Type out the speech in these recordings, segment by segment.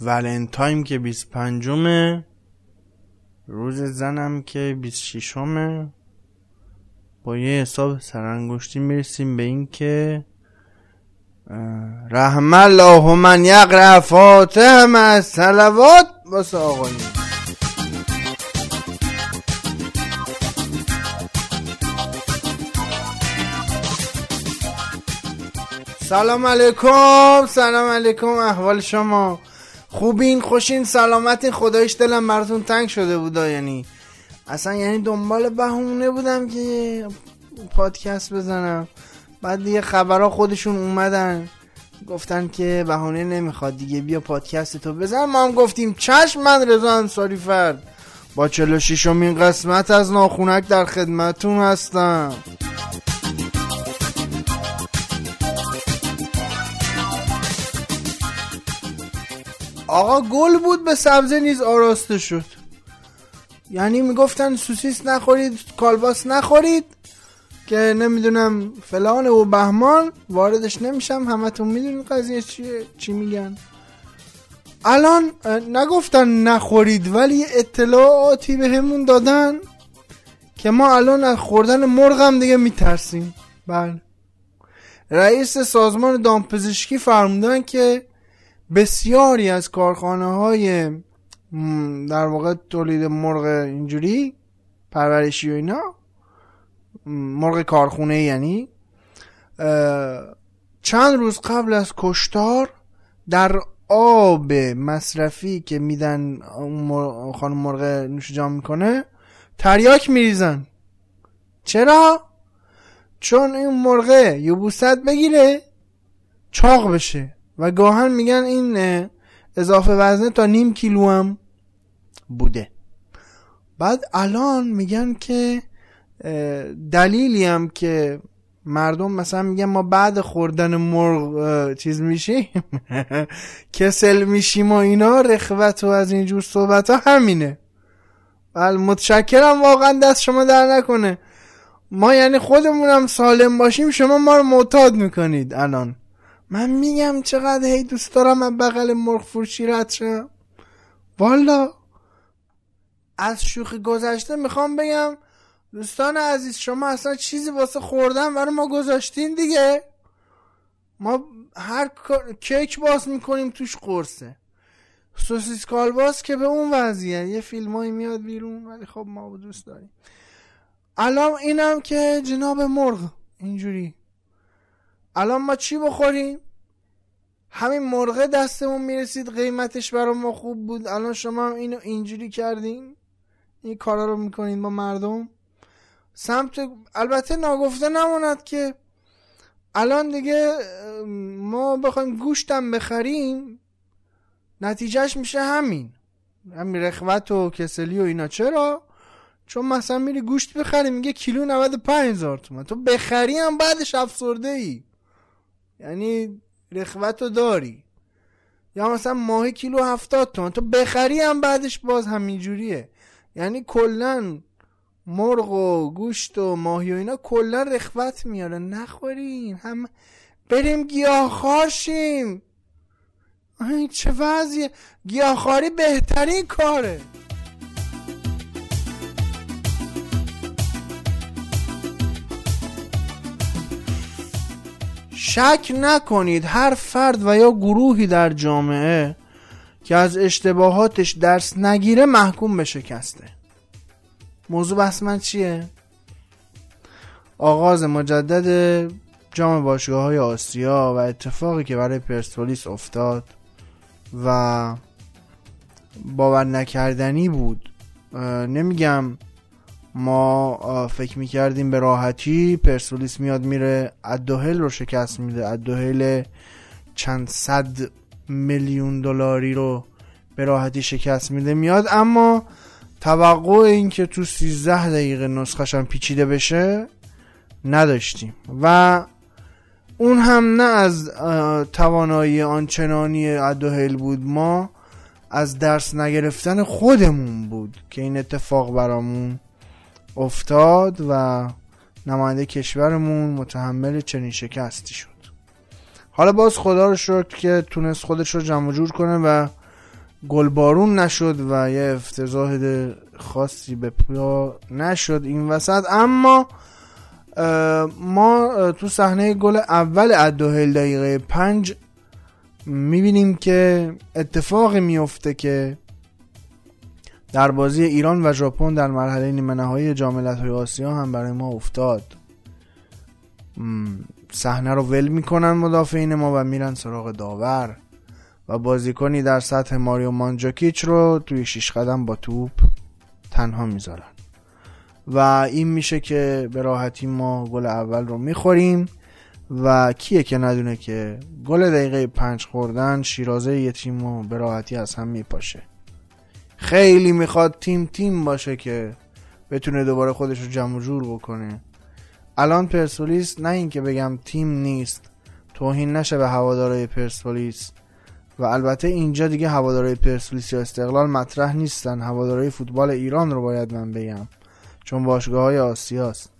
ولنتایم که 25 مه روز زنم که 26 مه با یه حساب سرانگشتی می‌رسیم به این که رحم الله من یقرأ فاتحه مع سلوات واسه آقایون. سلام علیکم. سلام علیکم احوال شما. خوبین خوشین سلامتین. خدایش دلم براتون تنگ شده بودا یعنی. اصلا یعنی دنبال بهونه بودم که پادکست بزنم. بعد دیگه خبرها خودشون اومدن. گفتن که بهونه نمی‌خواد دیگه بیا پادکست تو بزن. ما هم گفتیم چشم من رضا انصاری فرد. با 46 امین قسمت از ناخونک در خدمتون هستم. آقا گل بود به سبزه نیز آراسته شد. یعنی می‌گفتن سوسیس نخورید کالباس نخورید که نمی‌دونم فلان و بهمان واردش نمیشم همتون می‌دونید قضیه چیه چی میگن. الان نگفتن نخورید ولی اطلاعاتی به همون دادن که ما الان از خوردن مرغ هم دیگه میترسیم. بله. رئیس سازمان دامپزشکی فرمودن که بسیاری از کارخانه های در واقع تولید مرغ اینجوری پرورشی و اینا مرغ کارخونه یعنی چند روز قبل از کشتار در آب مصرفی که میدن خانم مرغ نوش جام می‌کنه تریاک میریزن چرا؟ چون این مرغه یبوست بگیره چاق بشه و گاهن میگن این اضافه وزنه تا نیم کیلو هم بوده. بعد الان میگن که دلیلی هم که مردم مثلا میگن ما بعد خوردن مرغ چیز میشیم کسل میشیم و اینا رخوت و از اینجور صحبت ها همینه. بله متشکرم واقعا دست شما در نکنه. ما یعنی خودمونم سالم باشیم شما ما رو معتاد می‌کنید الان. من میگم چقدر هی دوست دارم من بغل مرغ فروشی رد شم. والا. از شوخی گذشته می‌خوام بگم دوستان عزیز شما اصلا چیزی واسه خوردن برای ما گذاشتین دیگه؟ ما هر کیک باز می‌کنیم توش قرصه. سوسیس کالباس که به اون وضعیه. یه فیلمایی میاد بیرون ولی خب ما دوست داریم. الان اینم که جناب مرغ اینجوری. الان ما چی بخوریم؟ همین مرغه دستمون می‌رسید قیمتش برای ما خوب بود. الان شما هم اینو اینجوری کردین؟ این کارا رو می‌کنین با مردم؟ سمت البته ناگفته نماند که الان دیگه ما بخوایم گوشتم بخریم نتیجهش میشه همین. همین رخوت و کسلی و اینا. چرا؟ چون مثلا میری گوشت بخری میگه کیلو 95 هزار تومن تو بخری هم بعدش افسرده ای یعنی رخوت رو داری. یا مثلا ماه کیلو هفتاد تومن. تو بخری هم بعدش باز همینجوریه. یعنی کلا مرغ و گوشت و ماهی و اینا کلا رخوت میاره. نخورین. هم بریم گیاهخوار شیم چه وضعیه؟ گیاهخواری بهترین کاره. شک نکنید هر فرد و یا گروهی در جامعه که از اشتباهاتش درس نگیره محکوم به شکسته موضوع بحث من چیه؟ آغاز مجدد جام باشگاه های آسیا و اتفاقی که برای پرسپولیس افتاد و باور نکردنی بود نمیگم ما فکر می‌کردیم به راحتی پرسپولیس میاد میره ادوهل رو شکست میده. ادوهل چند صد میلیون دلاری رو به راحتی شکست میده. میاد اما توقع این که تو 13 دقیقه نسخش هم پیچیده بشه نداشتیم. و اون هم نه از توانایی آنچنانی ادوهل بود ما از درس نگرفتن خودمون بود که این اتفاق برامون افتاد و نماینده کشورمون متحمل چنین شکستی شد. حالا باز خدا رو شکر که تونست خودش رو جمع جور کنه و گلبارون نشد و یه افتضاح خاصی به پیا نشد این وسط. اما ما تو صحنه گل اول ادوهل دقیقه پنج می‌بینیم که اتفاقی میفته که در بازی ایران و ژاپن در مرحله نیمه نهایی جام های آسیا هم برای ما افتاد. صحنه رو ول می‌کنن مدافعین ما و میرن سراغ داور و بازیکنی در سطح ماریو مانجاکیچ رو توی شیش قدم با توپ تنها می‌ذارن. و این میشه که به راحتی ما گل اول رو می‌خوریم و کیه که ندونه که گل دقیقه پنج خوردن شیرازه یه تیم رو به راحتی از هم میپاشه. خیلی می‌خواد تیم تیم باشه که بتونه دوباره خودش رو جمع جور بکنه. الان پرسپولیس نه اینکه بگم تیم نیست توهین نشه به هوادارای پرسپولیس. و البته اینجا دیگه هوادارای پرسپولیس یا استقلال مطرح نیستن. هوادارای فوتبال ایران رو باید من بگم چون باشگاه های آسیاست.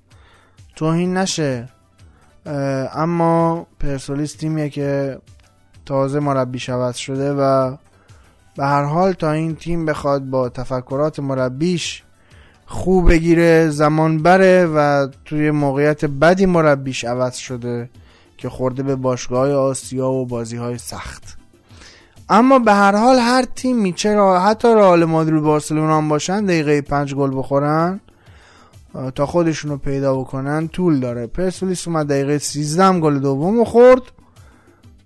توهین نشه. اما پرسپولیس تیمیه که تازه مربی شود شده و به هر حال تا این تیم بخواد با تفکرات مربیش خوب بگیره زمان بره و توی موقعیت بدی مربیش عوض شده که خورده به باشگاه آسیا و بازی های سخت. اما به هر حال هر تیمی چرا حتی رئال مادرید بارسلونا هم باشن دقیقه پنج گل بخورن تا خودشونو پیدا بکنن طول داره. پرسپولیس اومد دقیقه 13 گل دوم خورد.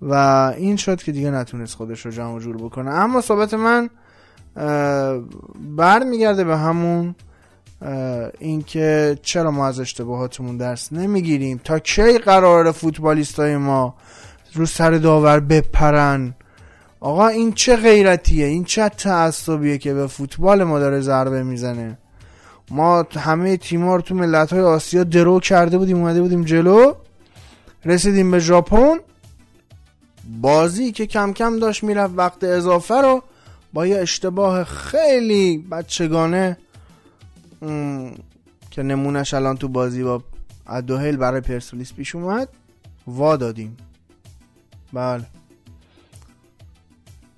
و این شد که دیگه نتونست خودش رو جمع جور بکنه. اما صحبت من برمیگرده به همون اینکه چرا ما از اشتباهاتمون درس نمی‌گیریم؟ تا کی قرار فوتبالیستای ما رو سر داور بپرن؟ آقا این چه غیرتیه؟ این چه تعصبیه که به فوتبال ما داره ضربه می‌زنه؟ ما همه تیما رو تو ملت های آسیا درو کرده بودیم اومده بودیم جلو رسیدیم به ژاپن. بازی که کم کم داشت می‌رفت وقت اضافه رو با یه اشتباه خیلی بچگانه که نمونش الان تو بازی با ادوهیل برای پرسپولیس پیش اومد وا دادیم. بله.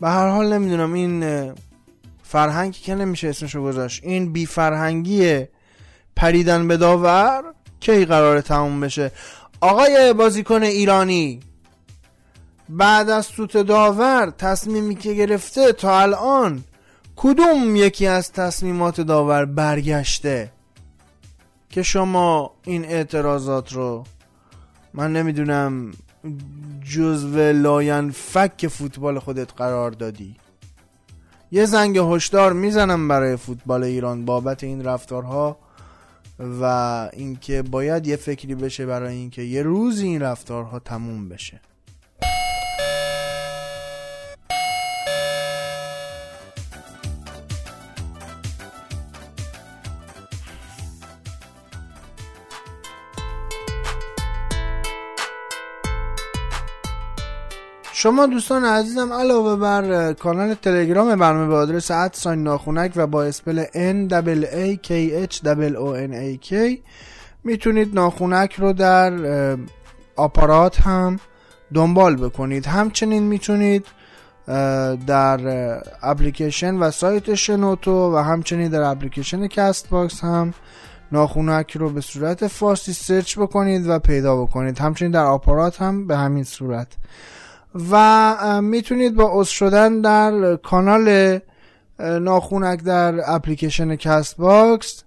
به هر حال نمی‌دونم این فرهنگی که نمیشه اسمشو گذاشت این بی فرهنگی پریدن به داور کی قرار تموم بشه؟ آقای بازیکن ایرانی بعد از سوت داور تصمیمی که گرفته تا الان کدوم یکی از تصمیمات داور برگشته؟ که شما این اعتراضات رو من نمی‌دونم جزو لاین فک فوتبال خودت قرار دادی. یه زنگ هشدار می‌زنم برای فوتبال ایران بابت این رفتارها و اینکه باید یه فکری بشه برای اینکه یه روزی این رفتارها تموم بشه. شما دوستان عزیزم علاوه بر کانال تلگرام برنامه به آدرس at sign ناخونک و با spell N A K H O N A K می‌تونید ناخونک رو در آپارات هم دنبال بکنید. همچنین می‌تونید در اپلیکیشن و سایت شنوتو و همچنین در اپلیکیشن Castbox هم ناخونک رو به صورت فارسی search بکنید و پیدا بکنید. همچنین در آپارات هم به همین صورت. و می‌تونید با عضو شدن در کانال ناخونک در اپلیکیشن Castbox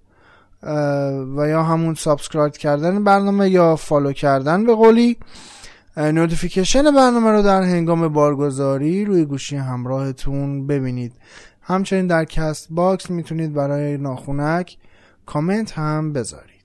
و یا همون subscribe کردن برنامه یا follow کردن به قولی notification برنامه رو در هنگام بارگذاری روی گوشی همراهتون ببینید. همچنین در Castbox می‌تونید برای ناخونک کامنت هم بذارید.